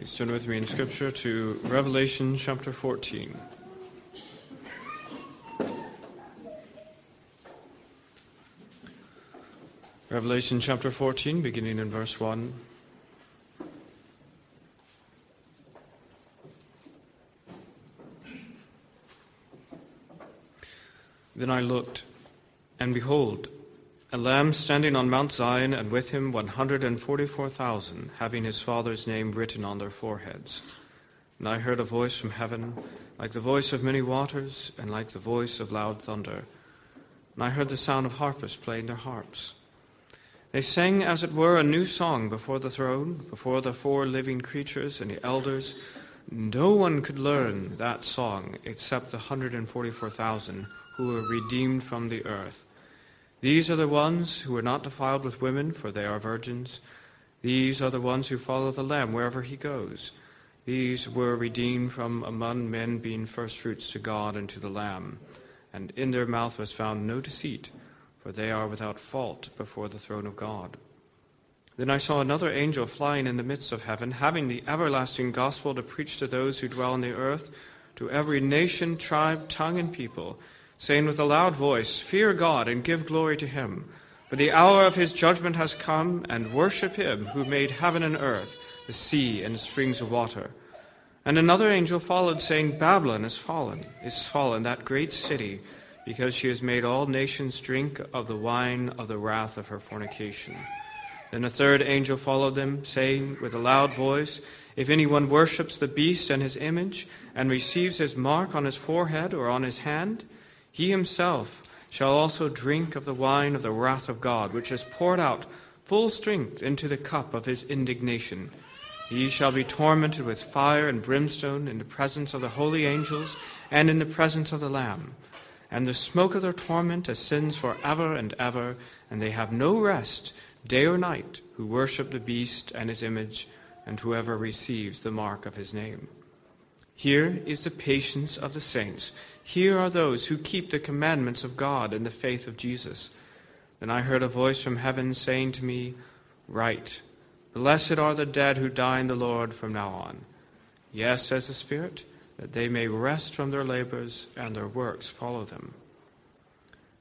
Please turn with me in Scripture to Revelation chapter 14. Revelation chapter 14, beginning in verse 1. Then I looked, and behold, a lamb standing on Mount Zion, and with him 144,000, having his father's name written on their foreheads. And I heard a voice from heaven, like the voice of many waters, and like the voice of loud thunder. And I heard the sound of harpists playing their harps. They sang, as it were, a new song before the throne, before the four living creatures and the elders. No one could learn that song except the 144,000 who were redeemed from the earth. These are the ones who are not defiled with women, for they are virgins. These are the ones who follow the Lamb wherever he goes. These were redeemed from among men, being firstfruits to God and to the Lamb. And in their mouth was found no deceit, for they are without fault before the throne of God. Then I saw another angel flying in the midst of heaven, having the everlasting gospel to preach to those who dwell on the earth, to every nation, tribe, tongue, and people saying with a loud voice, Fear God and give glory to him, for the hour of his judgment has come, and worship him who made heaven and earth, the sea and springs of water. And another angel followed, saying, Babylon is fallen, is fallen, that great city, because she has made all nations drink of the wine of the wrath of her fornication. Then a third angel followed them, saying with a loud voice, If anyone worships the beast and his image, and receives his mark on his forehead or on his hand, he himself shall also drink of the wine of the wrath of God, which is poured out full strength into the cup of his indignation. He shall be tormented with fire and brimstone in the presence of the holy angels and in the presence of the Lamb. And the smoke of their torment ascends for ever and ever, and they have no rest day or night who worship the beast and his image, and whoever receives the mark of his name. Here is the patience of the saints. Here are those who keep the commandments of God and the faith of Jesus. Then I heard a voice from heaven saying to me, Write, Blessed are the dead who die in the Lord from now on. Yes, says the Spirit, that they may rest from their labors and their works follow them.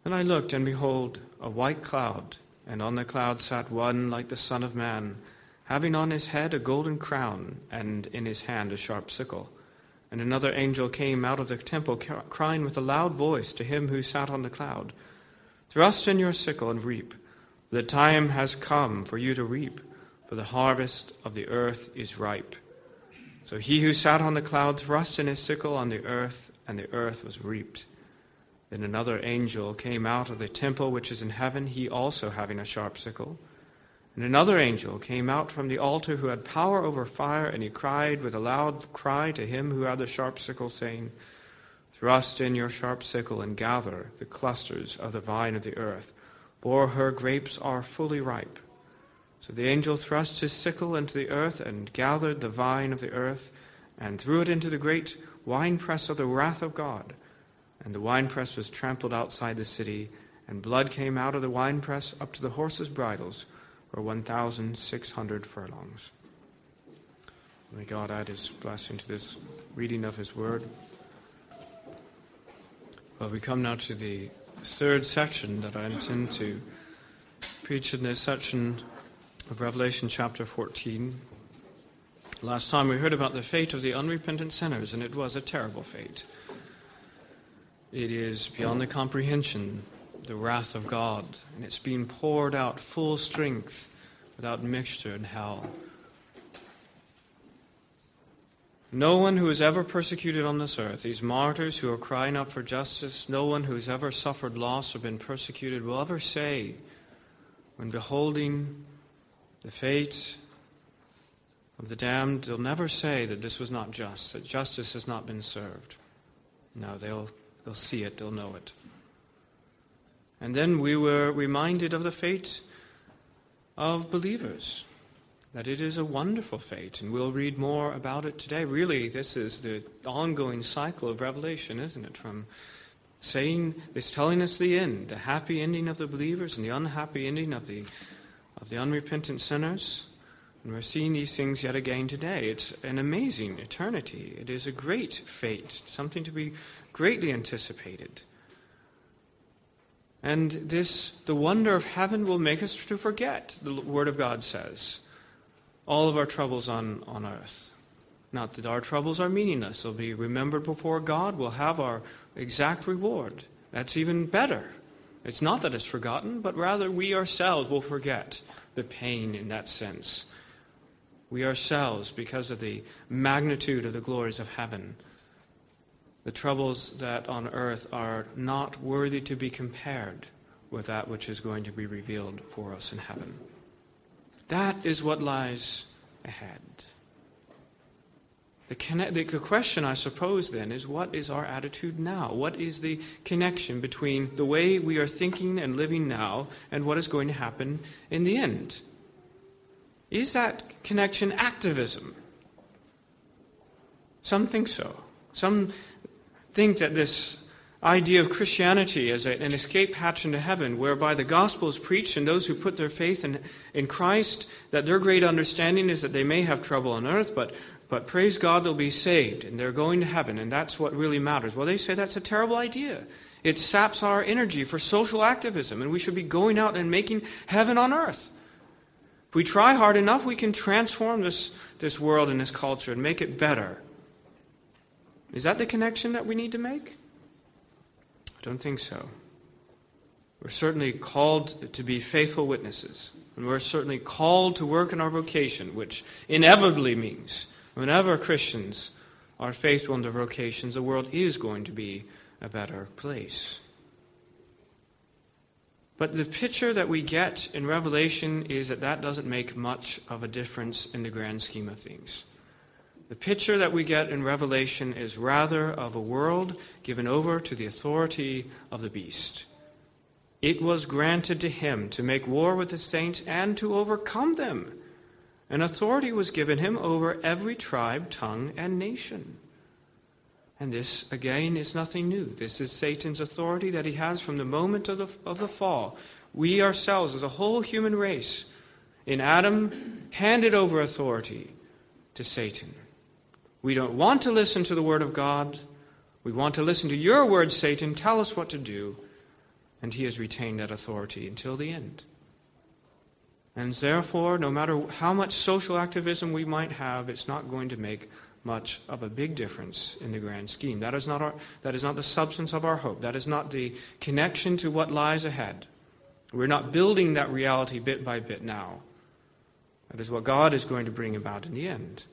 Then I looked, and behold, a white cloud, and on the cloud sat one like the Son of Man, having on his head a golden crown, and in his hand a sharp sickle. And another angel came out of the temple, crying with a loud voice to him who sat on the cloud Thrust in your sickle and reap. The time has come for you to reap, for the harvest of the earth is ripe. So he who sat on the cloud thrust in his sickle on the earth, and the earth was reaped. Then another angel came out of the temple which is in heaven, he also having a sharp sickle. And another angel came out from the altar who had power over fire, and he cried with a loud cry to him who had the sharp sickle, saying, Thrust in your sharp sickle and gather the clusters of the vine of the earth, for her grapes are fully ripe. So the angel thrust his sickle into the earth and gathered the vine of the earth and threw it into the great winepress of the wrath of God. And the winepress was trampled outside the city, and blood came out of the winepress up to the horses' bridles or 1,600 furlongs. May God add his blessing to this reading of his word. Well, we come now to the third section that I intend to preach in this section of Revelation chapter 14. Last time we heard about the fate of the unrepentant sinners, and it was a terrible fate. It is beyond the comprehension the wrath of God, and it's being poured out full strength without mixture in hell. No one who is ever persecuted on this earth, these martyrs who are crying out for justice, no one who has ever suffered loss or been persecuted will ever say, when beholding the fate of the damned, they'll never say that this was not just, that justice has not been served. No, they'll, they'll see it, they'll know it. And then we were reminded of the fate of believers, that it is a wonderful fate, and we'll read more about it today. Really, this is the ongoing cycle of Revelation, isn't it? From saying, it's telling us the end, the happy ending of the believers and the unhappy ending of the, of the unrepentant sinners. And we're seeing these things yet again today. It's an amazing eternity. It is a great fate, something to be greatly anticipated. And this, the wonder of heaven will make us to forget, the Word of God says, all of our troubles on, on earth. Not that our troubles are meaningless. They'll be remembered before God. We'll have our exact reward. That's even better. It's not that it's forgotten, but rather we ourselves will forget the pain in that sense. We ourselves, because of the magnitude of the glories of heaven, the troubles that on earth are not worthy to be compared with that which is going to be revealed for us in heaven. That is what lies ahead. The, connect, the, the, question, I suppose, then, is what is our attitude now? What is the connection between the way we are thinking and living now and what is going to happen in the end? Is that connection activism? Some think so. Some think that this idea of Christianity as a, an escape hatch into heaven, whereby the gospel is preached and those who put their faith in, in Christ, that their great understanding is that they may have trouble on earth, but but praise God, they'll be saved and they're going to heaven, and that's what really matters. Well, they say that's a terrible idea. It saps our energy for social activism, and we should be going out and making heaven on earth. If we try hard enough, we can transform this, this world and this culture and make it better. Is that the connection that we need to make? I don't think so. We're certainly called to be faithful witnesses, and we're certainly called to work in our vocation, which inevitably means Whenever Christians are faithful in their vocations, the world is going to be a better place. But the picture that we get in Revelation is that that doesn't make much of a difference in the grand scheme of things. The picture that we get in Revelation is rather of a world given over to the authority of the beast. It was granted to him to make war with the saints and to overcome them and authority was given him over every tribe, tongue, and nation. And this, again, is nothing new. This is Satan's authority that he has from the moment of the, of the fall. We ourselves, as a whole human race, in Adam, handed over authority to Satan. We don't want to listen to the Word of God. We want to listen to your word, Satan. Tell us what to do. And he has retained that authority until the end. And therefore, no matter how much social activism we might have, it's not going to make much of a big difference in the grand scheme. That is not, our, that is not the substance of our hope. That is not the connection to what lies ahead. We're not building that reality bit by bit now. That is what God is going to bring about in the end.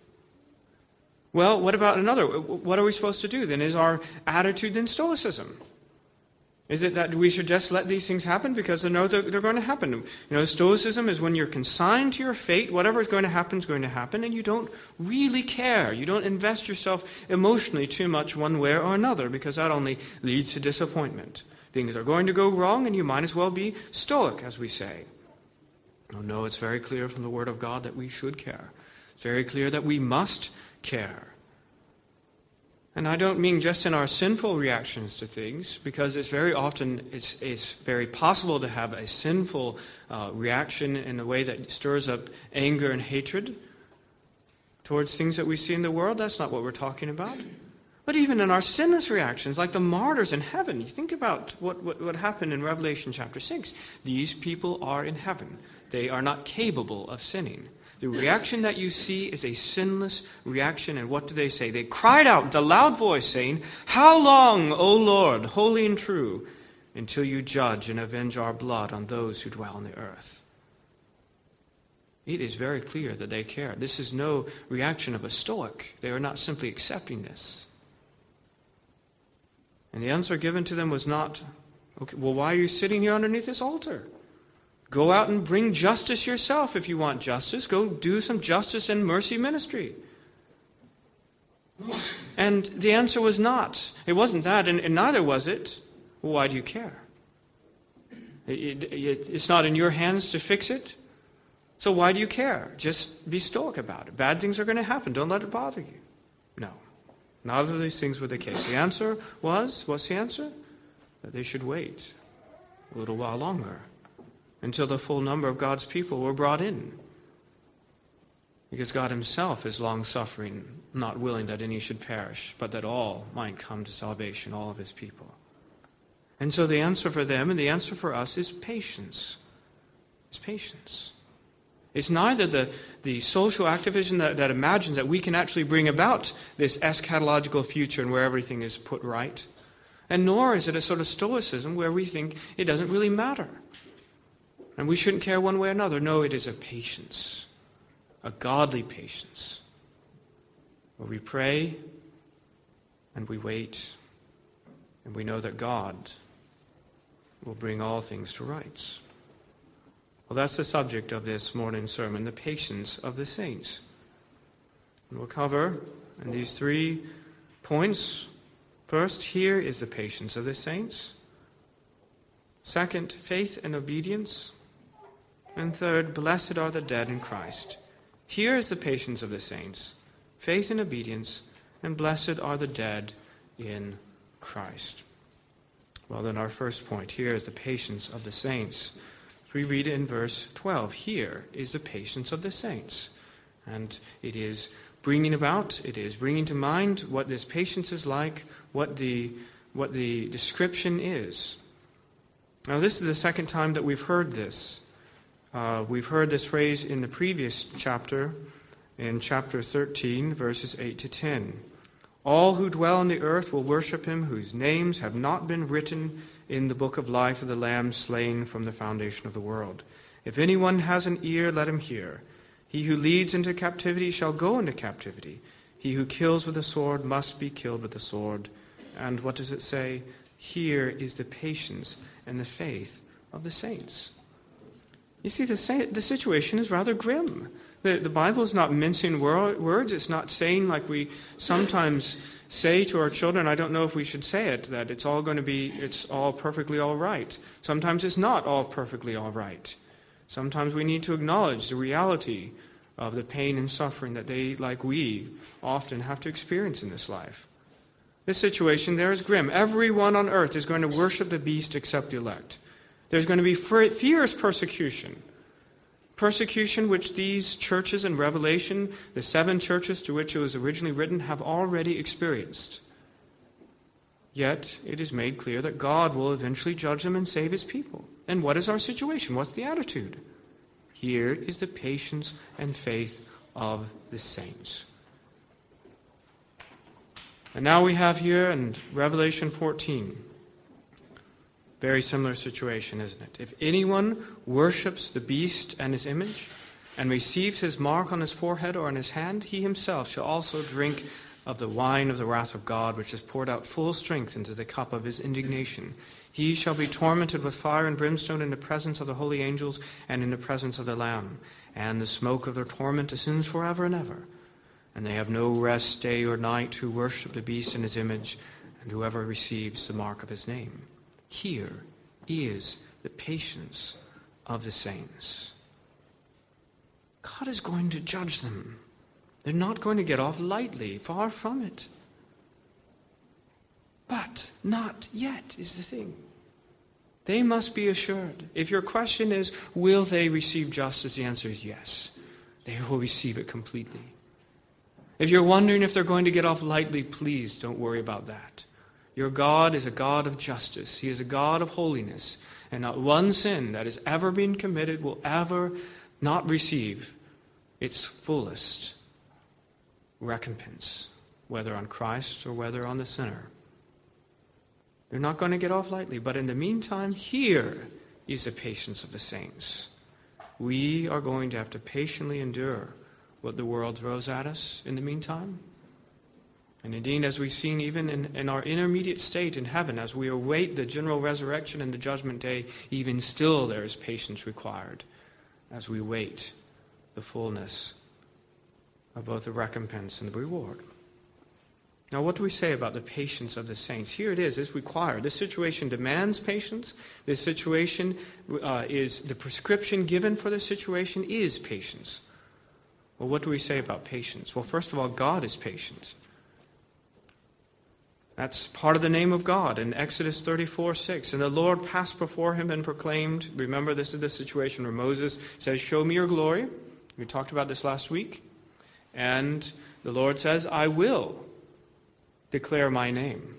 Well, what about another? What are we supposed to do then? Is our attitude then Stoicism? Is it that we should just let these things happen because they know they're, going to happen? You know, Stoicism is when you're consigned to your fate, whatever is going to happen is going to happen, and you don't really care. You don't invest yourself emotionally too much one way or another because that only leads to disappointment. Things are going to go wrong, and you might as well be stoic, as we say. Oh, no, it's very clear from the Word of God that we should care. It's very clear that we must care. And I don't mean just in our sinful reactions to things, because it's very often it's, it's very possible to have a sinful uh, reaction in a way that stirs up anger and hatred towards things that we see in the world. That's not what we're talking about. But even in our sinless reactions, like the martyrs in heaven, you think about what, what, what happened in Revelation chapter 6. These people are in heaven. They are not capable of sinning. The reaction that you see is a sinless reaction. And what do they say? They cried out with a loud voice, saying, How long, O Lord, holy and true, until you judge and avenge our blood on those who dwell on the earth? It is very clear that they care. This is no reaction of a Stoic. They are not simply accepting this. And the answer given to them was not, okay, well, why are you sitting here underneath this altar? Go out and bring justice yourself if you want justice. Go do some justice and mercy ministry. And the answer was not. It wasn't that, and, and neither was it. Well, why do you care? It, it, it's not in your hands to fix it. So why do you care? Just be stoic about it. Bad things are going to happen. Don't let it bother you. No. Neither of these things were the case. The answer was what's the answer? That they should wait a little while longer until the full number of God's people were brought in. Because God Himself is long suffering, not willing that any should perish, but that all might come to salvation, all of His people. And so the answer for them and the answer for us is patience. It's patience. It's neither the, the social activism that, that imagines that we can actually bring about this eschatological future and where everything is put right, and nor is it a sort of stoicism where we think it doesn't really matter. And we shouldn't care one way or another. No, it is a patience, a godly patience, where we pray and we wait and we know that God will bring all things to rights. Well, that's the subject of this morning's sermon the patience of the saints. And we'll cover in these three points. First, here is the patience of the saints. Second, faith and obedience. And third, blessed are the dead in Christ. Here is the patience of the saints, faith and obedience, and blessed are the dead in Christ. Well, then, our first point here is the patience of the saints. We read in verse 12. Here is the patience of the saints. And it is bringing about, it is bringing to mind what this patience is like, what the, what the description is. Now, this is the second time that we've heard this. Uh, we've heard this phrase in the previous chapter, in chapter 13, verses 8 to 10. All who dwell on the earth will worship him, whose names have not been written in the book of life of the Lamb slain from the foundation of the world. If anyone has an ear, let him hear. He who leads into captivity shall go into captivity. He who kills with the sword must be killed with the sword. And what does it say? Here is the patience and the faith of the saints. You see, the, the situation is rather grim. The, the Bible is not mincing wor- words. It's not saying, like we sometimes say to our children, I don't know if we should say it, that it's all going to be, it's all perfectly all right. Sometimes it's not all perfectly all right. Sometimes we need to acknowledge the reality of the pain and suffering that they, like we, often have to experience in this life. This situation there is grim. Everyone on earth is going to worship the beast except the elect. There's going to be fierce persecution. Persecution which these churches in Revelation, the seven churches to which it was originally written, have already experienced. Yet it is made clear that God will eventually judge them and save his people. And what is our situation? What's the attitude? Here is the patience and faith of the saints. And now we have here in Revelation 14 very similar situation, isn't it? If anyone worships the beast and his image, and receives his mark on his forehead or on his hand, he himself shall also drink of the wine of the wrath of God, which is poured out full strength into the cup of his indignation. He shall be tormented with fire and brimstone in the presence of the holy angels and in the presence of the Lamb. And the smoke of their torment ascends forever and ever. And they have no rest day or night who worship the beast and his image, and whoever receives the mark of his name. Here is the patience of the saints. God is going to judge them. They're not going to get off lightly, far from it. But not yet is the thing. They must be assured. If your question is, will they receive justice? The answer is yes. They will receive it completely. If you're wondering if they're going to get off lightly, please don't worry about that. Your God is a God of justice. He is a God of holiness. And not one sin that has ever been committed will ever not receive its fullest recompense, whether on Christ or whether on the sinner. They're not going to get off lightly. But in the meantime, here is the patience of the saints. We are going to have to patiently endure what the world throws at us in the meantime. And indeed, as we've seen even in, in our intermediate state in heaven, as we await the general resurrection and the judgment day, even still there is patience required as we wait the fullness of both the recompense and the reward. Now, what do we say about the patience of the saints? Here it is, it's required. This situation demands patience. This situation uh, is, the prescription given for this situation is patience. Well, what do we say about patience? Well, first of all, God is patient. That's part of the name of God in Exodus 34 6. And the Lord passed before him and proclaimed, remember, this is the situation where Moses says, Show me your glory. We talked about this last week. And the Lord says, I will declare my name.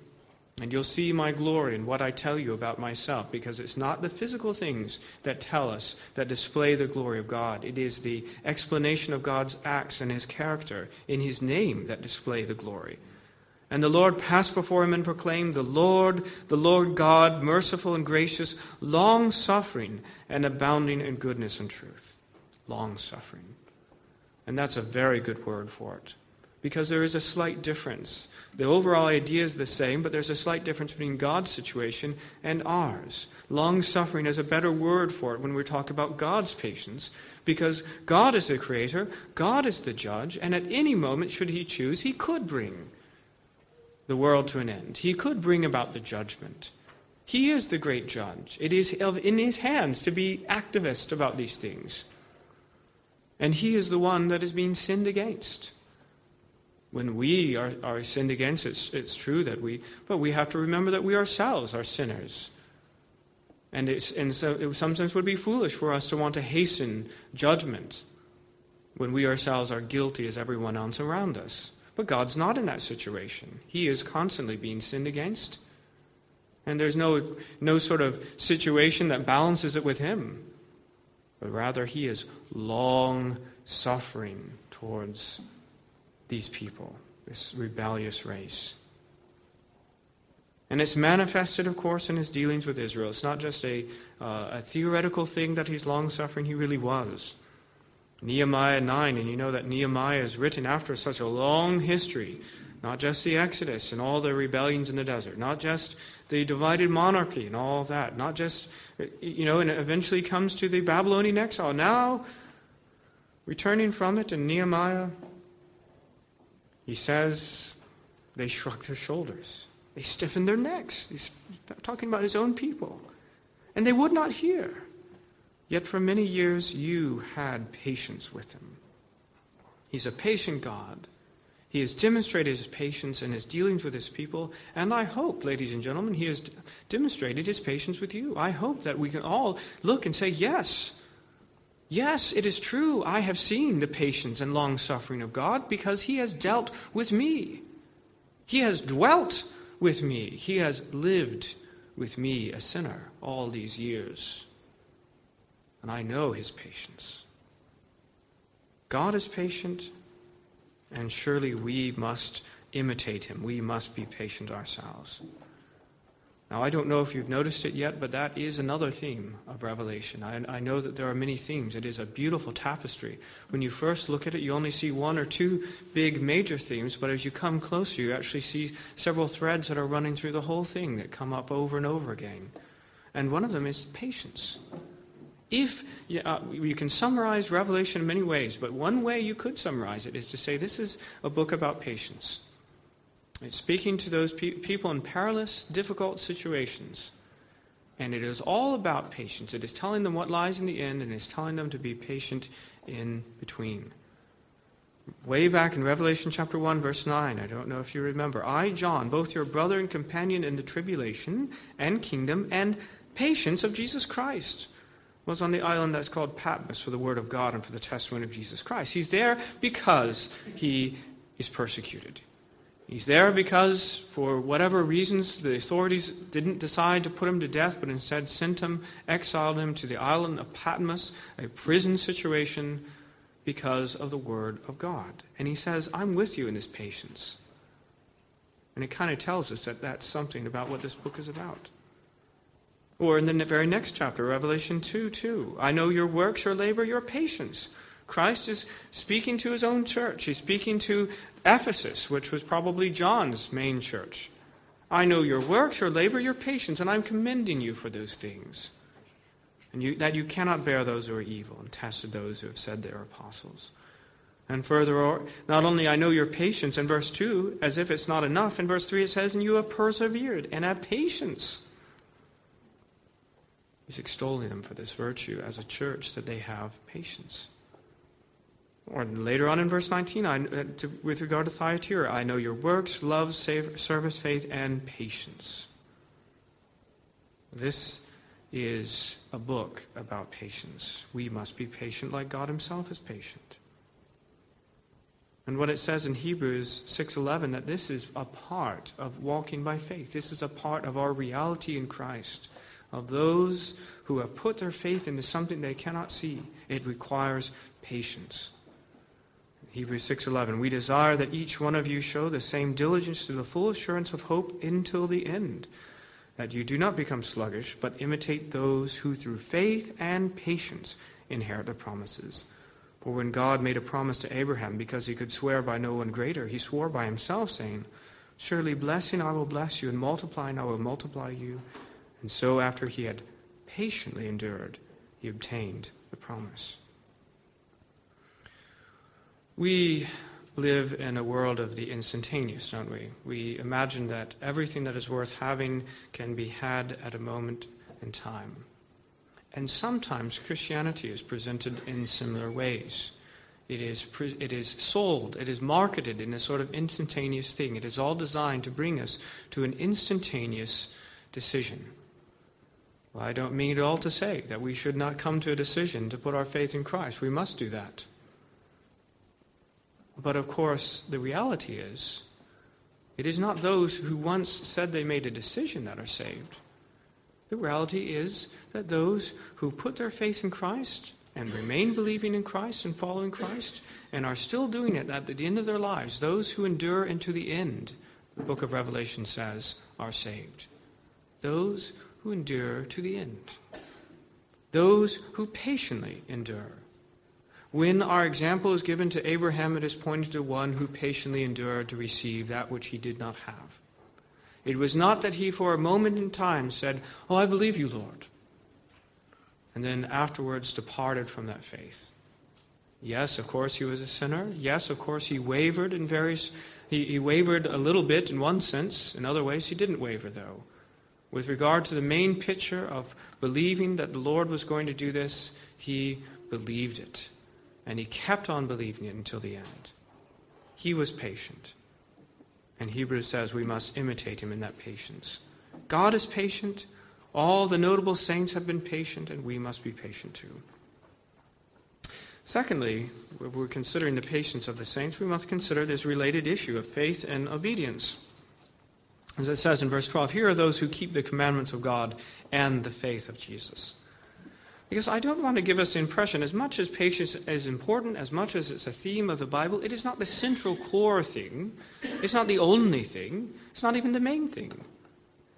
And you'll see my glory in what I tell you about myself, because it's not the physical things that tell us, that display the glory of God. It is the explanation of God's acts and his character in his name that display the glory. And the Lord passed before him and proclaimed, The Lord, the Lord God, merciful and gracious, long suffering and abounding in goodness and truth. Long suffering. And that's a very good word for it because there is a slight difference. The overall idea is the same, but there's a slight difference between God's situation and ours. Long suffering is a better word for it when we talk about God's patience, because God is the creator, God is the judge, and at any moment, should He choose, He could bring the world to an end. He could bring about the judgment. He is the great judge. It is in His hands to be activist about these things. And He is the one that is being sinned against when we are, are sinned against, it's, it's true that we, but we have to remember that we ourselves are sinners. And, it's, and so it sometimes would be foolish for us to want to hasten judgment when we ourselves are guilty as everyone else around us. But God's not in that situation. He is constantly being sinned against. And there's no, no sort of situation that balances it with Him. But rather, He is long suffering towards these people, this rebellious race. And it's manifested, of course, in his dealings with Israel. It's not just a, uh, a theoretical thing that he's long suffering, he really was. Nehemiah 9, and you know that Nehemiah is written after such a long history, not just the Exodus and all the rebellions in the desert, not just the divided monarchy and all that, not just, you know, and eventually comes to the Babylonian exile. Now, returning from it, and Nehemiah he says they shrugged their shoulders. They stiffened their necks. He's talking about his own people. And they would not hear. Yet for many years you had patience with him. He's a patient God. He has demonstrated his patience in his dealings with his people, and I hope, ladies and gentlemen, he has demonstrated his patience with you. I hope that we can all look and say, Yes, Yes, it is true. I have seen the patience and long suffering of God because He has dealt with me. He has dwelt with me. He has lived with me, a sinner, all these years. And I know His patience. God is patient, and surely we must imitate Him. We must be patient ourselves. Now, I don't know if you've noticed it yet, but that is another theme of Revelation. I, I, know that there are many themes. It is a beautiful tapestry. When you first look at it, you only see one or two big major themes, but as you come closer, you actually see several threads that are running through the whole thing that come up over and over again. And one of them is patience. If uh, you can summarize Revelation in many ways, but one way you could summarize it is to say this is a book about patience. It's speaking to those pe- people in perilous, difficult situations. And it is all about patience. It is telling them what lies in the end, and is telling them to be patient in between. Way back in Revelation chapter 1, verse 9, I don't know if you remember. I, John, both your brother and companion in the tribulation and kingdom and patience of Jesus Christ, was on the island that's called Patmos for the word of God and for the testimony of Jesus Christ. He's there because he is persecuted. He's there because, for whatever reasons, the authorities didn't decide to put him to death, but instead sent him, exiled him to the island of Patmos, a prison situation, because of the Word of God. And he says, I'm with you in this patience. And it kind of tells us that that's something about what this book is about. Or in the very next chapter, Revelation 2 2, I know your works, your labor, your patience. Christ is speaking to his own church. He's speaking to Ephesus, which was probably John's main church. I know your works, your labor, your patience, and I'm commending you for those things. And you, that you cannot bear those who are evil, and tested those who have said they are apostles. And further, not only I know your patience in verse 2, as if it's not enough, in verse 3 it says, And you have persevered and have patience. He's extolling them for this virtue as a church that they have patience. Or later on in verse 19, I, uh, to, with regard to Thyatira, I know your works, love, save, service, faith, and patience. This is a book about patience. We must be patient like God Himself is patient. And what it says in Hebrews 6:11 that this is a part of walking by faith. This is a part of our reality in Christ. Of those who have put their faith into something they cannot see. It requires patience. Hebrews 6:11 We desire that each one of you show the same diligence to the full assurance of hope until the end that you do not become sluggish but imitate those who through faith and patience inherit the promises. For when God made a promise to Abraham because he could swear by no one greater he swore by himself saying Surely blessing I will bless you and multiplying I will multiply you and so after he had patiently endured he obtained the promise. We live in a world of the instantaneous, don't we? We imagine that everything that is worth having can be had at a moment in time. And sometimes Christianity is presented in similar ways. It is, it is sold, it is marketed in a sort of instantaneous thing. It is all designed to bring us to an instantaneous decision. Well, I don't mean at all to say that we should not come to a decision to put our faith in Christ. We must do that. But of course, the reality is, it is not those who once said they made a decision that are saved. The reality is that those who put their faith in Christ and remain believing in Christ and following Christ and are still doing it at the end of their lives, those who endure into the end, the book of Revelation says, are saved. Those who endure to the end. Those who patiently endure. When our example is given to Abraham, it is pointed to one who patiently endured to receive that which he did not have. It was not that he, for a moment in time, said, Oh, I believe you, Lord, and then afterwards departed from that faith. Yes, of course, he was a sinner. Yes, of course, he wavered in various. He, he wavered a little bit in one sense. In other ways, he didn't waver, though. With regard to the main picture of believing that the Lord was going to do this, he believed it. And he kept on believing it until the end. He was patient. And Hebrews says we must imitate him in that patience. God is patient. All the notable saints have been patient, and we must be patient too. Secondly, we're considering the patience of the saints, we must consider this related issue of faith and obedience. As it says in verse 12, here are those who keep the commandments of God and the faith of Jesus. Because I don't want to give us the impression, as much as patience is important, as much as it's a theme of the Bible, it is not the central core thing. It's not the only thing. It's not even the main thing.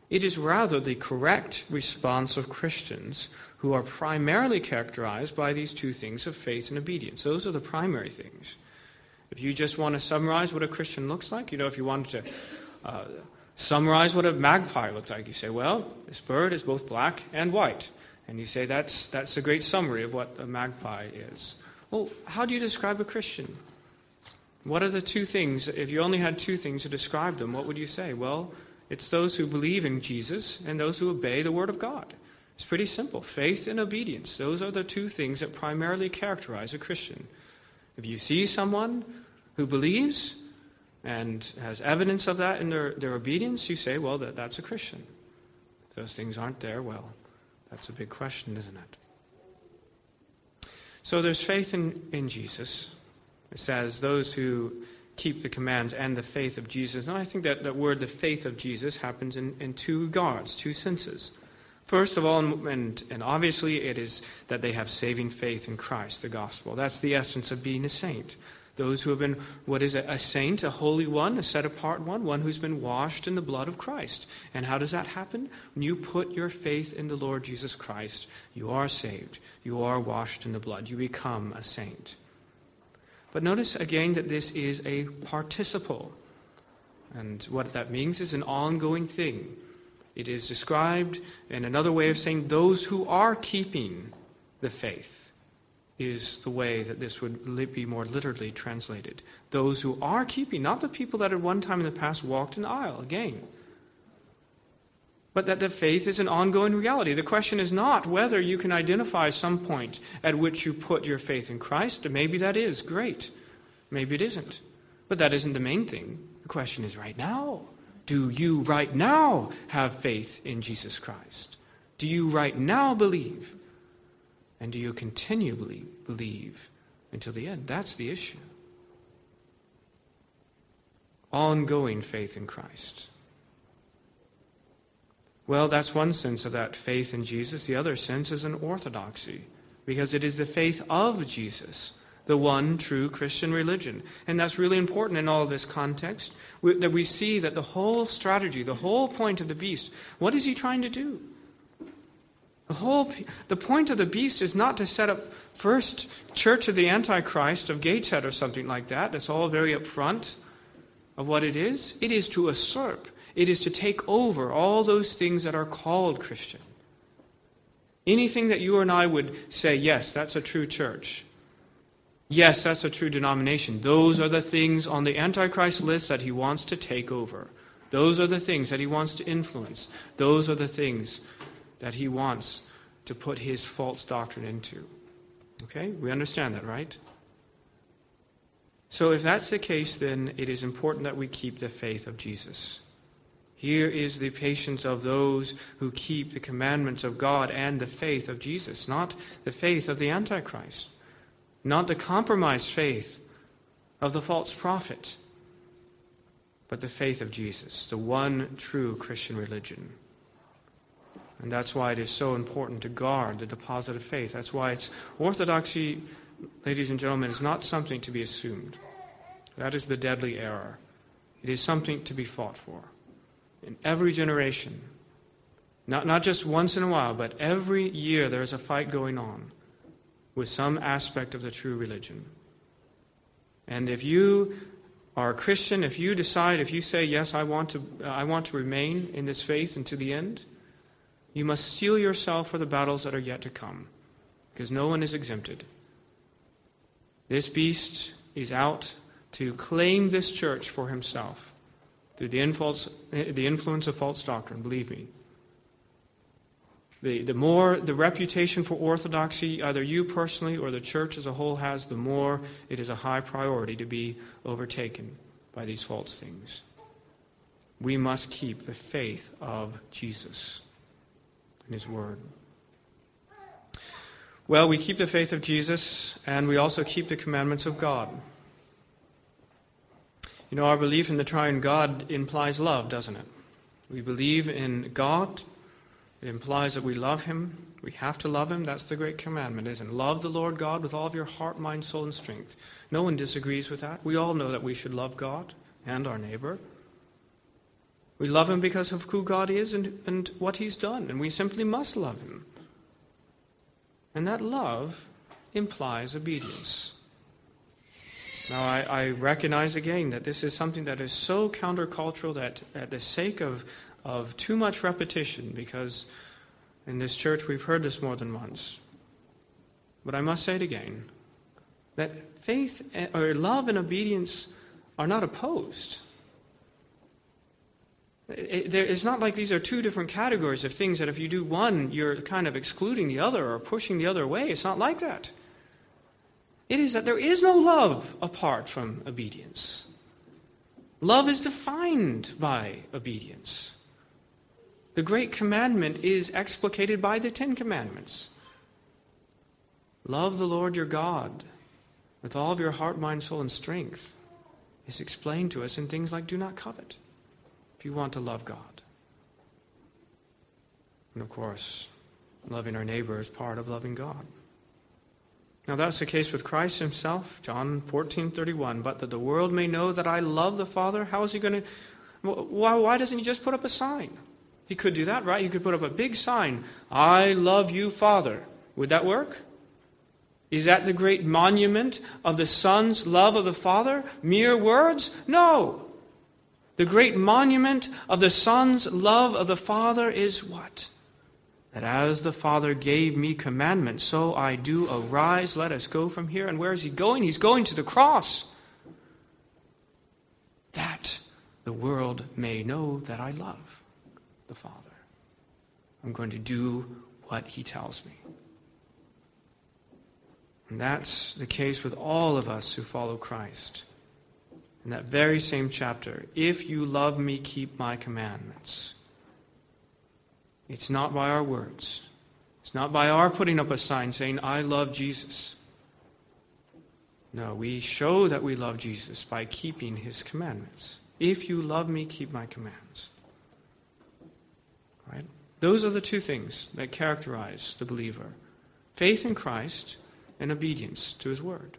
It is rather the correct response of Christians who are primarily characterized by these two things of faith and obedience. Those are the primary things. If you just want to summarize what a Christian looks like, you know, if you wanted to uh, summarize what a magpie looked like, you say, well, this bird is both black and white. And you say that's, that's a great summary of what a magpie is. Well, how do you describe a Christian? What are the two things? If you only had two things to describe them, what would you say? Well, it's those who believe in Jesus and those who obey the Word of God. It's pretty simple. Faith and obedience. Those are the two things that primarily characterize a Christian. If you see someone who believes and has evidence of that in their, their obedience, you say, well, that, that's a Christian. If those things aren't there, well, that's a big question, isn't it? So there's faith in, in Jesus. It says those who keep the commands and the faith of Jesus. And I think that that word, the faith of Jesus, happens in, in two regards, two senses. First of all, and, and obviously, it is that they have saving faith in Christ, the gospel. That's the essence of being a saint. Those who have been, what is a saint, a holy one, a set apart one, one who's been washed in the blood of Christ. And how does that happen? When you put your faith in the Lord Jesus Christ, you are saved. You are washed in the blood. You become a saint. But notice again that this is a participle. And what that means is an ongoing thing. It is described in another way of saying those who are keeping the faith is the way that this would be more literally translated. Those who are keeping, not the people that at one time in the past walked an aisle, again. But that the faith is an ongoing reality. The question is not whether you can identify some point at which you put your faith in Christ. Maybe that is great. Maybe it isn't. But that isn't the main thing. The question is right now. Do you right now have faith in Jesus Christ? Do you right now believe? And do you continually believe until the end? That's the issue. ongoing faith in Christ. Well, that's one sense of that faith in Jesus. The other sense is an orthodoxy, because it is the faith of Jesus, the one true Christian religion. And that's really important in all this context, that we see that the whole strategy, the whole point of the beast, what is he trying to do? The whole the point of the beast is not to set up first church of the antichrist of Gateshead or something like that. That's all very upfront of what it is. It is to usurp it is to take over all those things that are called Christian. Anything that you and I would say, yes, that's a true church. Yes, that's a true denomination. Those are the things on the Antichrist list that he wants to take over. Those are the things that he wants to influence. Those are the things that he wants to put his false doctrine into. Okay? We understand that, right? So, if that's the case, then it is important that we keep the faith of Jesus. Here is the patience of those who keep the commandments of God and the faith of Jesus, not the faith of the Antichrist, not the compromised faith of the false prophet, but the faith of Jesus, the one true Christian religion. And that's why it is so important to guard the deposit of faith. That's why it's orthodoxy, ladies and gentlemen, is not something to be assumed. That is the deadly error. It is something to be fought for in every generation. Not, not just once in a while, but every year there's a fight going on with some aspect of the true religion. And if you are a Christian, if you decide, if you say, Yes, I want to, I want to remain in this faith until the end, you must steel yourself for the battles that are yet to come, because no one is exempted. This beast is out to claim this church for himself through the influence, the influence of false doctrine, believe me. The, the more the reputation for orthodoxy, either you personally or the church as a whole has, the more it is a high priority to be overtaken by these false things. We must keep the faith of Jesus and His Word. Well, we keep the faith of Jesus, and we also keep the commandments of God. You know, our belief in the triune God implies love, doesn't it? We believe in God. It implies that we love Him. We have to love Him. That's the great commandment, isn't it? Love the Lord God with all of your heart, mind, soul, and strength. No one disagrees with that. We all know that we should love God and our neighbor. We love Him because of who God is and, and what He's done, and we simply must love Him. And that love implies obedience. Now, I, I, recognize again that this is something that is so countercultural that, at the sake of, of too much repetition, because in this church we've heard this more than once, but I must say it again that faith or love and obedience are not opposed. It, it's not like these are two different categories of things that if you do one, you're kind of excluding the other or pushing the other away. It's not like that. It is that there is no love apart from obedience. Love is defined by obedience. The great commandment is explicated by the Ten Commandments. Love the Lord your God with all of your heart, mind, soul, and strength is explained to us in things like do not covet if you want to love God. And of course, loving our neighbor is part of loving God. Now that's the case with Christ himself, John 14, 31. But that the world may know that I love the Father, how is he going to. Why, why doesn't he just put up a sign? He could do that, right? He could put up a big sign, I love you, Father. Would that work? Is that the great monument of the Son's love of the Father? Mere words? No. The great monument of the Son's love of the Father is what? that as the Father gave me commandment, so I do. Arise, let us go from here. And where is he going? He's going to the cross. That the world may know that I love the Father. I'm going to do what he tells me. And that's the case with all of us who follow Christ. In that very same chapter, if you love me, keep my commandments. It's not by our words. It's not by our putting up a sign saying, I love Jesus. No, we show that we love Jesus by keeping his commandments. If you love me, keep my commands. Right? Those are the two things that characterize the believer faith in Christ and obedience to his word.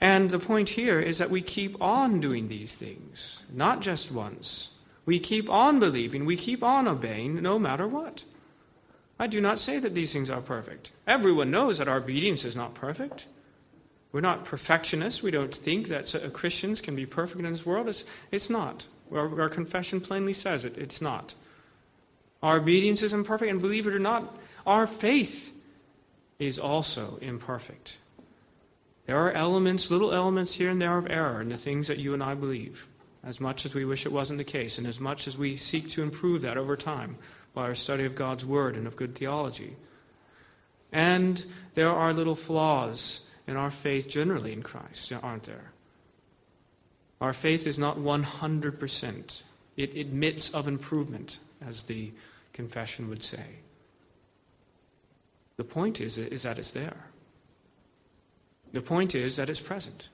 And the point here is that we keep on doing these things, not just once. We keep on believing, we keep on obeying no matter what. I do not say that these things are perfect. Everyone knows that our obedience is not perfect. We're not perfectionists. We don't think that uh, Christians can be perfect in this world. It's, it's not. Our, our confession plainly says it. It's not. Our obedience is imperfect, and believe it or not, our faith is also imperfect. There are elements, little elements here and there of error in the things that you and I believe, as much as we wish it wasn't the case, and as much as we seek to improve that over time by our study of God's Word and of good theology. And there are little flaws in our faith generally in Christ, aren't there? Our faith is not 100%. It admits of improvement, as the confession would say. The point is, is that it's there. The point is that it's present.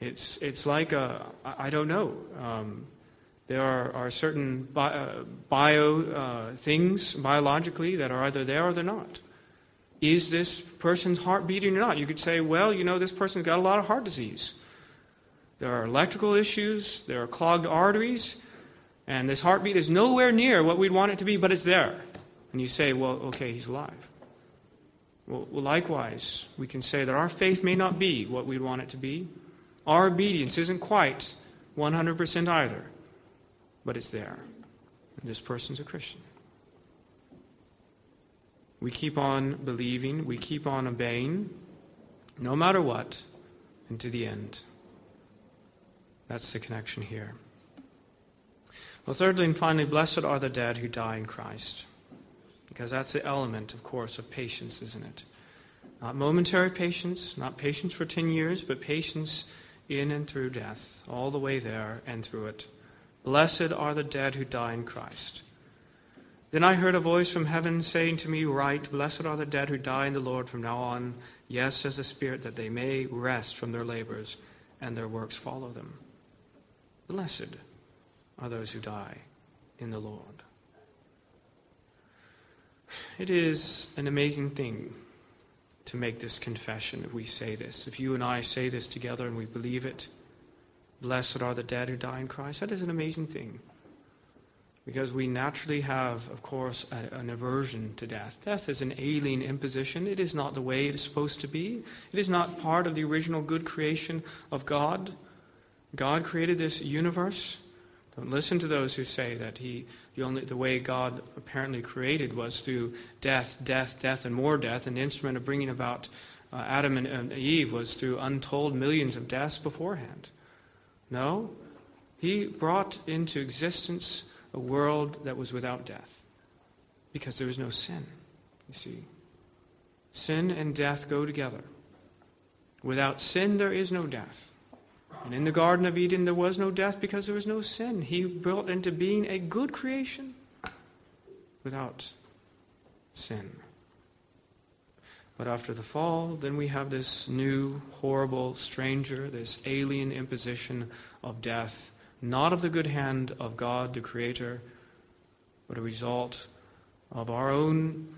It's, it's like a, I don't know. Um, there are, are certain bio, uh, bio uh, things biologically that are either there or they're not. Is this person's heart beating or not? You could say, well, you know, this person's got a lot of heart disease. There are electrical issues, there are clogged arteries, and this heartbeat is nowhere near what we'd want it to be, but it's there. And you say, well, okay, he's alive. Well, likewise, we can say that our faith may not be what we want it to be. Our obedience isn't quite 100% either, but it's there. And this person's a Christian. We keep on believing, we keep on obeying, no matter what, and to the end. That's the connection here. Well, thirdly and finally, blessed are the dead who die in Christ. Because that's the element, of course, of patience, isn't it? Not momentary patience, not patience for 10 years, but patience in and through death, all the way there and through it. Blessed are the dead who die in Christ. Then I heard a voice from heaven saying to me, Write, Blessed are the dead who die in the Lord from now on. Yes, says the Spirit, that they may rest from their labors and their works follow them. Blessed are those who die in the Lord. It is an amazing thing to make this confession if we say this. If you and I say this together and we believe it, blessed are the dead who die in Christ, that is an amazing thing. Because we naturally have, of course, a, an aversion to death. Death is an alien imposition. It is not the way it is supposed to be. It is not part of the original good creation of God. God created this universe don't listen to those who say that he, the, only, the way God apparently created was through death, death, death, and more death, and the instrument of bringing about uh, Adam and, and Eve was through untold millions of deaths beforehand. No, he brought into existence a world that was without death because there was no sin, you see. Sin and death go together. Without sin, there is no death. And in the Garden of Eden, there was no death because there was no sin. He brought into being a good creation without sin. But after the fall, then we have this new, horrible stranger, this alien imposition of death, not of the good hand of God, the Creator, but a result of our own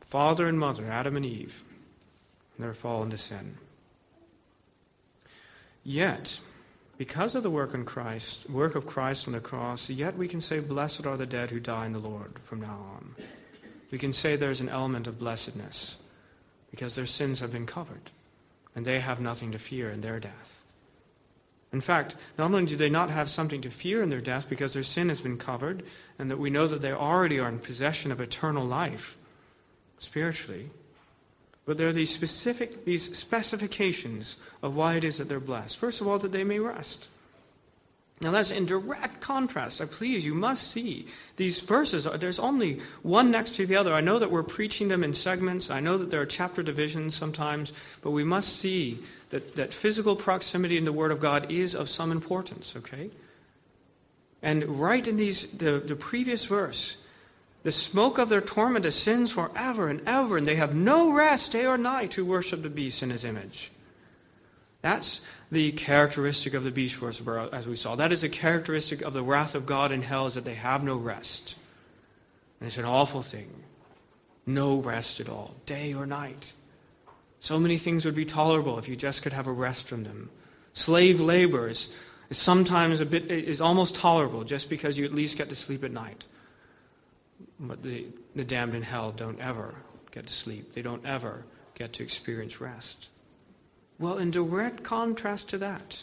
father and mother, Adam and Eve, and their fall into sin. Yet, because of the work Christ, work of Christ on the cross, yet we can say, Blessed are the dead who die in the Lord from now on. We can say there's an element of blessedness because their sins have been covered and they have nothing to fear in their death. In fact, not only do they not have something to fear in their death because their sin has been covered and that we know that they already are in possession of eternal life spiritually, but there are these specific, these specifications of why it is that they're blessed. First of all, that they may rest. Now that's in direct contrast. I please, you must see these verses. There's only one next to the other. I know that we're preaching them in segments. I know that there are chapter divisions sometimes, but we must see that, that physical proximity in the Word of God is of some importance, okay? And right in these the, the previous verse, the smoke of their torment ascends forever and ever, and they have no rest day or night who worship the beast in his image. That's the characteristic of the beast worshiper, as we saw. That is a characteristic of the wrath of God in hell, is that they have no rest. And it's an awful thing. No rest at all, day or night. So many things would be tolerable if you just could have a rest from them. Slave labor is, is sometimes a bit is almost tolerable just because you at least get to sleep at night. But the, the damned in hell don't ever get to sleep. They don't ever get to experience rest. Well, in direct contrast to that,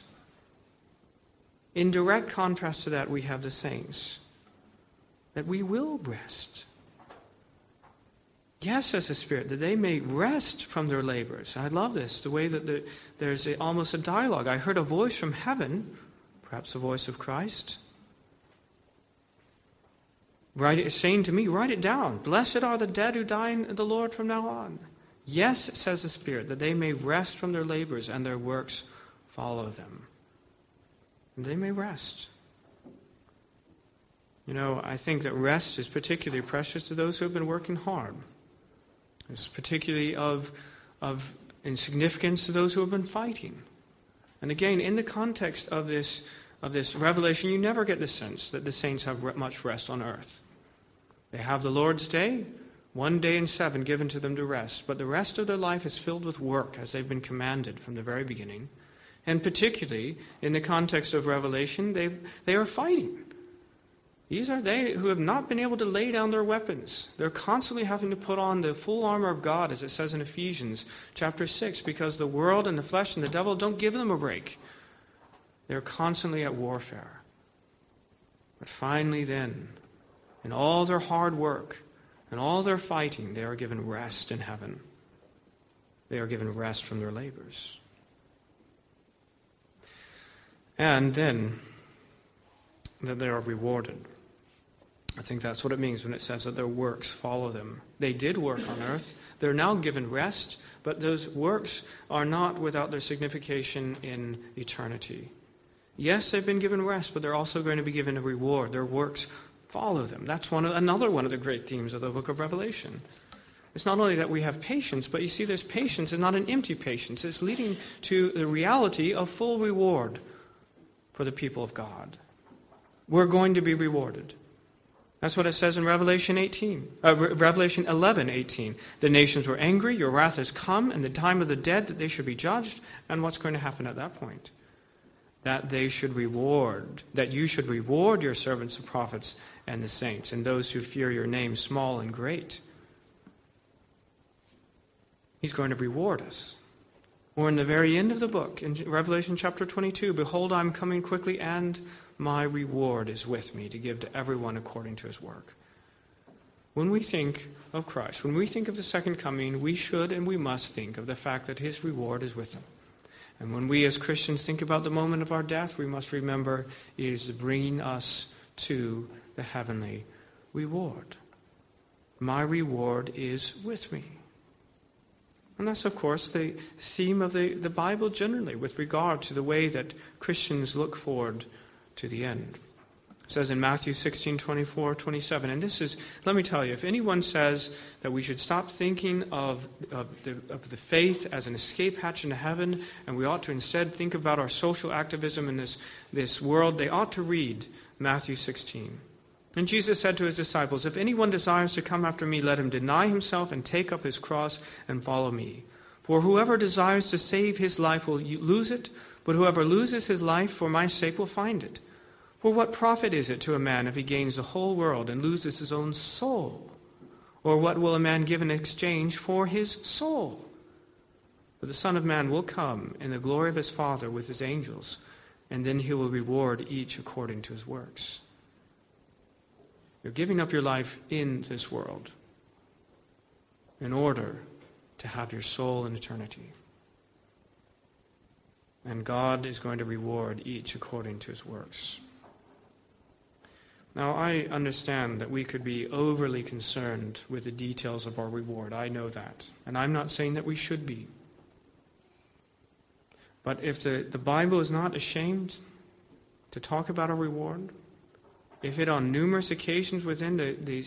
in direct contrast to that, we have the saints. That we will rest. Yes, says the Spirit, that they may rest from their labors. I love this, the way that the, there's a, almost a dialogue. I heard a voice from heaven, perhaps the voice of Christ, write it, saying to me, Write it down. Blessed are the dead who die in the Lord from now on. Yes, says the Spirit, that they may rest from their labors and their works follow them. And they may rest. You know, I think that rest is particularly precious to those who have been working hard. It's particularly of, of insignificance to those who have been fighting. And again, in the context of this, of this revelation, you never get the sense that the saints have much rest on earth. They have the Lord's day, one day in seven given to them to rest, but the rest of their life is filled with work as they've been commanded from the very beginning. And particularly in the context of Revelation, they, they are fighting. These are they who have not been able to lay down their weapons. They're constantly having to put on the full armor of God, as it says in Ephesians chapter 6, because the world and the flesh and the devil don't give them a break. They're constantly at warfare. But finally, then, in all their hard work and all their fighting, they are given rest in heaven. They are given rest from their labors. And then, that they are rewarded. I think that's what it means when it says that their works follow them. They did work on earth. They're now given rest, but those works are not without their signification in eternity. Yes, they've been given rest, but they're also going to be given a reward. Their works follow them. That's one of, another one of the great themes of the book of Revelation. It's not only that we have patience, but you see, this patience is not an empty patience. It's leading to the reality of full reward for the people of God. We're going to be rewarded. That's what it says in Revelation 18, uh, Revelation 11, 18. The nations were angry, your wrath has come, and the time of the dead that they should be judged. And what's going to happen at that point? That they should reward, that you should reward your servants, the prophets, and the saints, and those who fear your name, small and great. He's going to reward us. Or in the very end of the book, in Revelation chapter 22, behold, I'm coming quickly, and my reward is with me to give to everyone according to his work. When we think of Christ, when we think of the second coming, we should and we must think of the fact that his reward is with him. And when we as Christians think about the moment of our death, we must remember it is bringing us to the heavenly reward. My reward is with me. And that's, of course, the theme of the, the Bible generally with regard to the way that Christians look forward to the end. It says in Matthew 16, 24, 27. And this is, let me tell you, if anyone says that we should stop thinking of, of, the, of the faith as an escape hatch into heaven, and we ought to instead think about our social activism in this, this world, they ought to read Matthew 16. And Jesus said to his disciples, If anyone desires to come after me, let him deny himself and take up his cross and follow me. For whoever desires to save his life will lose it, but whoever loses his life for my sake will find it. For what profit is it to a man if he gains the whole world and loses his own soul? Or what will a man give in exchange for his soul? But the Son of Man will come in the glory of his Father with his angels, and then he will reward each according to his works. You're giving up your life in this world in order to have your soul in eternity. And God is going to reward each according to his works. Now, I understand that we could be overly concerned with the details of our reward. I know that. And I'm not saying that we should be. But if the, the Bible is not ashamed to talk about our reward, if it on numerous occasions within the, the,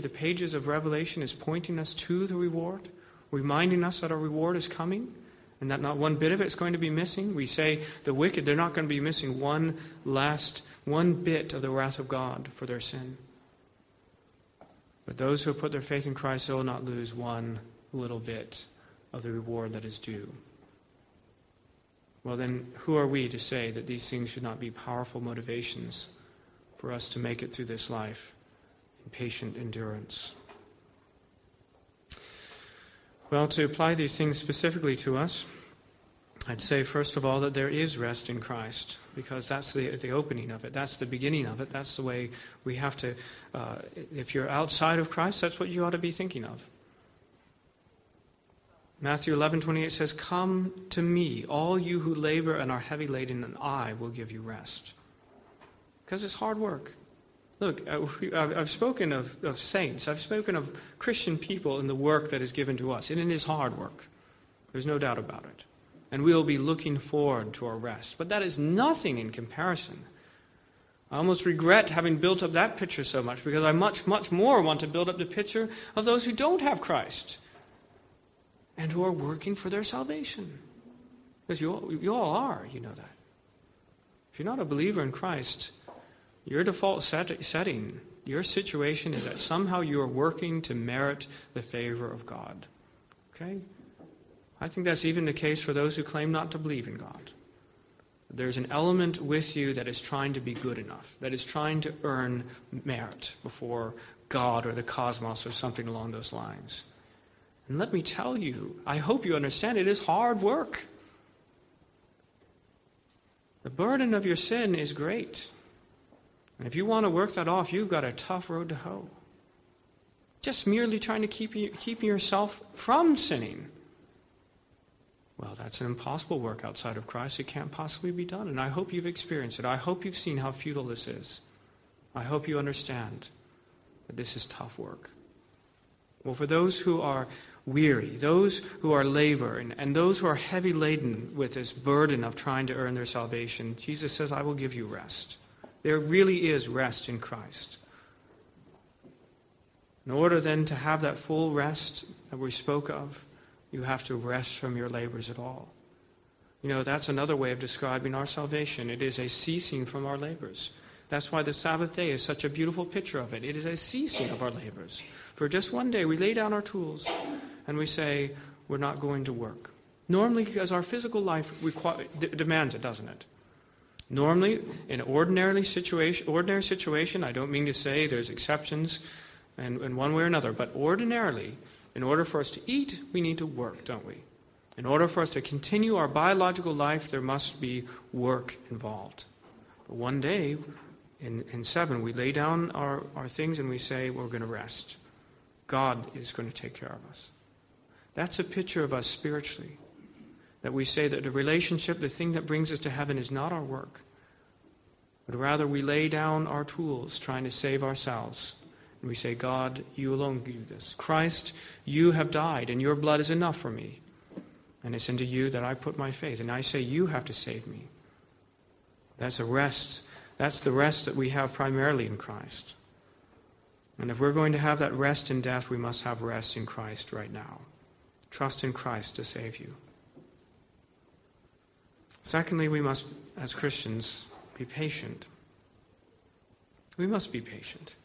the pages of Revelation is pointing us to the reward, reminding us that our reward is coming, and that not one bit of it's going to be missing. We say the wicked, they're not going to be missing one last, one bit of the wrath of God for their sin. But those who have put their faith in Christ will not lose one little bit of the reward that is due. Well, then, who are we to say that these things should not be powerful motivations for us to make it through this life in patient endurance? Well, to apply these things specifically to us, I'd say, first of all, that there is rest in Christ, because that's the, the opening of it. That's the beginning of it. That's the way we have to, uh, if you're outside of Christ, that's what you ought to be thinking of. Matthew 11, 28 says, Come to me, all you who labor and are heavy laden, and I will give you rest. Because it's hard work. Look, uh, I've spoken of, of saints, I've spoken of Christian people in the work that is given to us, and it is hard work. There's no doubt about it. And we'll be looking forward to our rest. But that is nothing in comparison. I almost regret having built up that picture so much because I much, much more want to build up the picture of those who don't have Christ and who are working for their salvation. Because you all, you all are, you know that. If you're not a believer in Christ, your default set, setting, your situation is that somehow you are working to merit the favor of God. Okay? I think that's even the case for those who claim not to believe in God. There's an element with you that is trying to be good enough, that is trying to earn merit before God or the cosmos or something along those lines. And let me tell you, I hope you understand it is hard work. The burden of your sin is great. And if you want to work that off, you've got a tough road to hoe. Just merely trying to keep, you, keep yourself from sinning. Well, that's an impossible work outside of Christ. It can't possibly be done. And I hope you've experienced it. I hope you've seen how futile this is. I hope you understand that this is tough work. Well, for those who are weary, those who are laboring, and those who are heavy laden with this burden of trying to earn their salvation, Jesus says, I will give you rest. There really is rest in Christ. In order then to have that full rest that we spoke of, you have to rest from your labors at all. You know, that's another way of describing our salvation. It is a ceasing from our labors. That's why the Sabbath day is such a beautiful picture of it. It is a ceasing of our labors. For just one day, we lay down our tools and we say, we're not going to work. Normally, because our physical life d- demands it, doesn't it? Normally, in ordinarily situation, ordinary situation, I don't mean to say there's exceptions in, in one way or another, but ordinarily, in order for us to eat, we need to work, don't we? In order for us to continue our biological life, there must be work involved. But one day, in, in seven, we lay down our, our things and we say, we're going to rest. God is going to take care of us. That's a picture of us spiritually. That we say that the relationship, the thing that brings us to heaven, is not our work, but rather we lay down our tools trying to save ourselves. And we say, God, you alone do this. Christ, you have died, and your blood is enough for me. And it's into you that I put my faith. And I say, you have to save me. That's a rest. That's the rest that we have primarily in Christ. And if we're going to have that rest in death, we must have rest in Christ right now. Trust in Christ to save you. Secondly, we must, as Christians, be patient. We must be patient.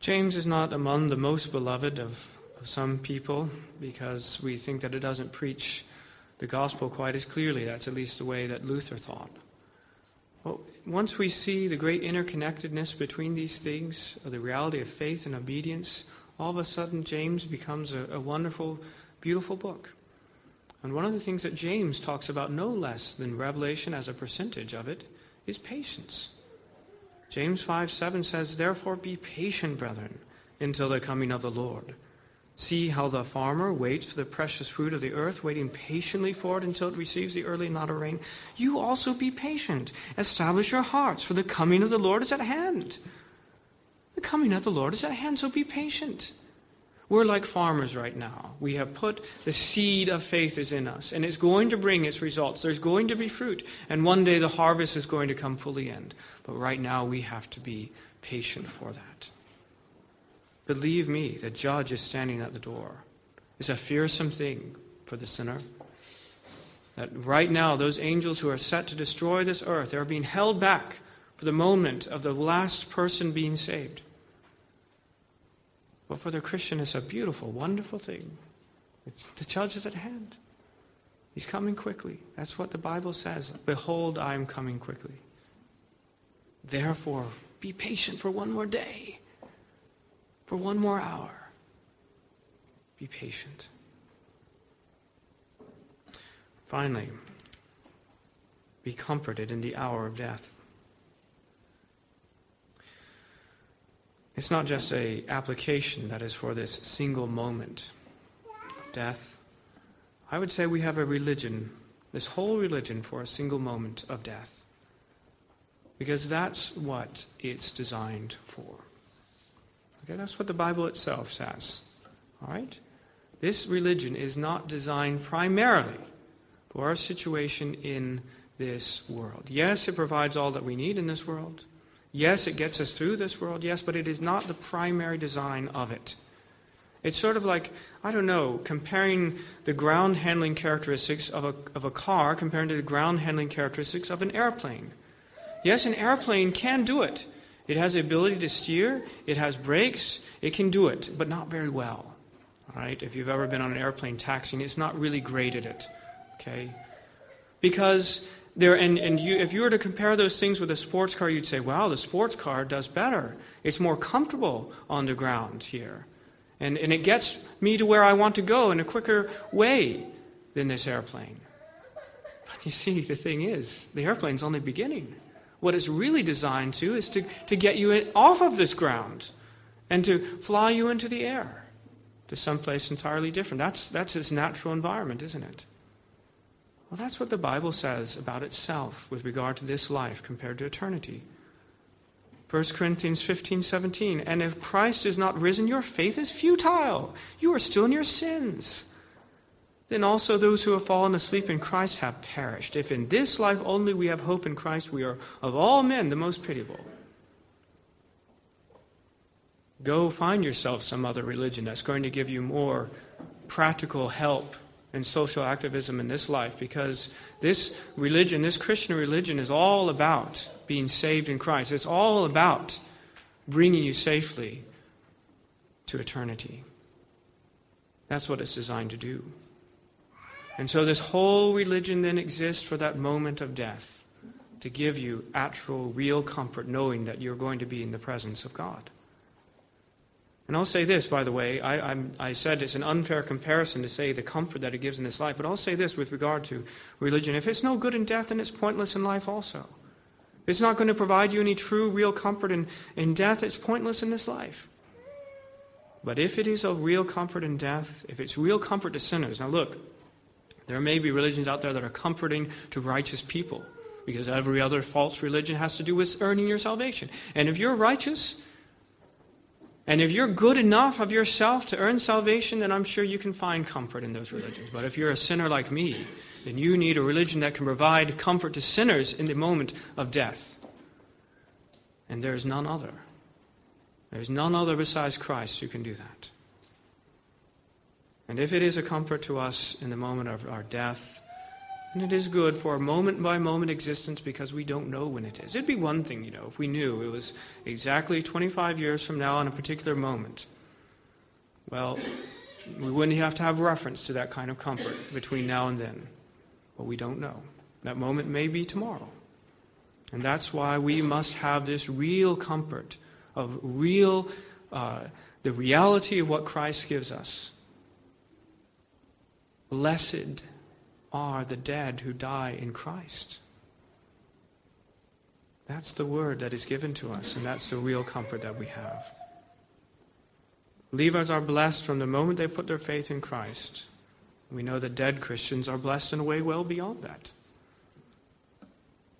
James is not among the most beloved of, of, some people because we think that it doesn't preach the gospel quite as clearly. That's at least the way that Luther thought. Well, once we see the great interconnectedness between these things, the reality of faith and obedience, all of a sudden James becomes a, a wonderful, beautiful book. And one of the things that James talks about no less than Revelation as a percentage of it is patience. James 5 7 says, Therefore be patient, brethren, until the coming of the Lord. See how the farmer waits for the precious fruit of the earth, waiting patiently for it until it receives the early and latter rain. You also be patient. Establish your hearts, for the coming of the Lord is at hand. The coming of the Lord is at hand, so be patient. We're like farmers right now. We have put the seed of faith is in us, and it's going to bring its results. There's going to be fruit, and one day the harvest is going to come fully in. But right now we have to be patient for that. Believe me, the judge is standing at the door. It's a fearsome thing. for the sinner. That right now, those angels who are set to destroy this earth, are being held back for the moment of the last person being saved. But for the Christian, it's a beautiful, wonderful thing. The judge is at hand. He's coming quickly. That's what the Bible says. Behold, I am coming quickly. Therefore, be patient for one more day, for one more hour. Be patient. Finally, be comforted in the hour of death. It's not just a application that is for this single moment of death. I would say we have a religion, this whole religion for a single moment of death. Because that's what it's designed for. Okay, that's what the Bible itself says. All right? This religion is not designed primarily for our situation in this world. Yes, it provides all that we need in this world. Yes, it gets us through this world, yes, but it is not the primary design of it. It's sort of like, I don't know, comparing the ground handling characteristics of a, of a car compared to the ground handling characteristics of an airplane. Yes, an airplane can do it. It has the ability to steer, it has brakes, it can do it, but not very well. All right? If you've ever been on an airplane taxiing, it's not really great at it. Okay? Because there, and, and you, if you were to compare those things with a sports car, you'd say, wow, the sports car does better. It's more comfortable on the ground here. And, and it gets me to where I want to go in a quicker way than this airplane. But you see, the thing is, the airplane's only beginning. What it's really designed to is to, to get you off of this ground and to fly you into the air to someplace entirely different. That's, that's its natural environment, isn't it? Well, that's what the Bible says about itself with regard to this life compared to eternity. 1 Corinthians 15, 17. And if Christ is not risen, your faith is futile. You are still in your sins. Then also those who have fallen asleep in Christ have perished. If in this life only we have hope in Christ, we are of all men the most pitiable. Go find yourself some other religion that's going to give you more practical help and social activism in this life because this religion, this Christian religion, is all about being saved in Christ. It's all about bringing you safely to eternity. That's what it's designed to do. And so, this whole religion then exists for that moment of death to give you actual, real comfort, knowing that you're going to be in the presence of God. And I'll say this, by the way. I, I'm, i said it's an unfair comparison to say the comfort that it gives in this life, but I'll say this with regard to religion. If it's no good in death, then it's pointless in life also. If it's not going to provide you any true, real comfort in, in death, it's pointless in this life. But if it is of real comfort in death, if it's real comfort to sinners, now look, there may be religions out there that are comforting to righteous people because every other false religion has to do with earning your salvation. And if you're righteous, and if you're good enough of yourself to earn salvation, then I'm sure you can find comfort in those religions. But if you're a sinner like me, then you need a religion that can provide comfort to sinners in the moment of death. And there is none other. There is none other besides Christ who can do that. And if it is a comfort to us in the moment of our death, and it is good for a moment by moment existence because we don't know when it is. It'd be one thing, you know, if we knew it was exactly 25 years from now on a particular moment. Well, we wouldn't have to have reference to that kind of comfort between now and then. But we don't know. That moment may be tomorrow. And that's why we must have this real comfort of real, uh, the reality of what Christ gives us. Blessed are the dead who die in Christ. That's the word that is given to us, and that's the real comfort that we have. Believers are blessed from the moment they put their faith in Christ. We know that dead Christians are blessed in a way well beyond that.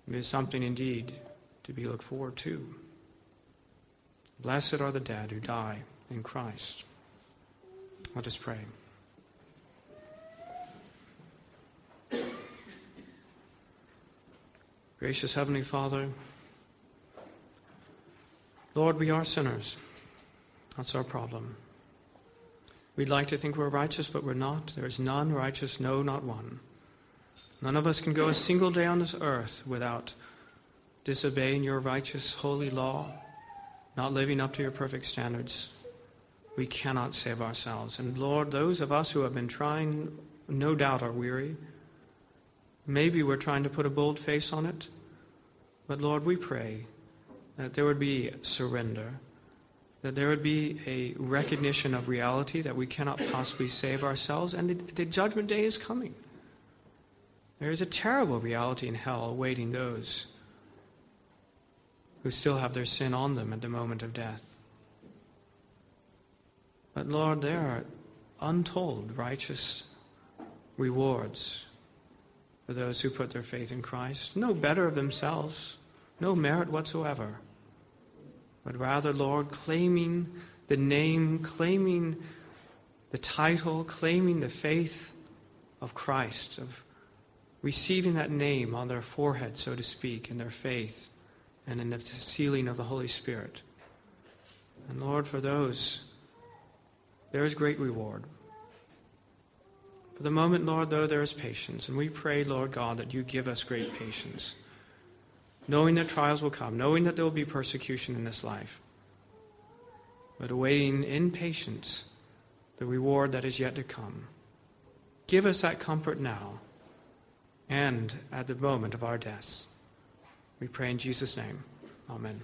It is something indeed to be looked forward to. Blessed are the dead who die in Christ. Let us pray. Gracious Heavenly Father, Lord, we are sinners. That's our problem. We'd like to think we're righteous, but we're not. There is none righteous, no, not one. None of us can go a single day on this earth without disobeying your righteous, holy law, not living up to your perfect standards. We cannot save ourselves. And Lord, those of us who have been trying, no doubt, are weary. Maybe we're trying to put a bold face on it. But Lord, we pray that there would be surrender that there would be a recognition of reality that we cannot possibly save ourselves, and the, the, judgment day is coming. There is a terrible reality in hell awaiting those who still have their sin on them at the moment of death. But Lord, there are untold righteous rewards for those who put their faith in Christ. No better of themselves, no merit whatsoever but rather, Lord, claiming the name, claiming the title, claiming the faith of Christ, of receiving that name on their forehead, so to speak, in their faith and in the sealing of the Holy Spirit. And Lord, for those, there is great reward. For the moment, Lord, though, there is patience. And we pray, Lord God, that you give us great patience knowing that trials will come, knowing that there will be persecution in this life, but awaiting in patience the reward that is yet to come. Give us that comfort now and at the moment of our deaths. We pray in Jesus' name. Amen.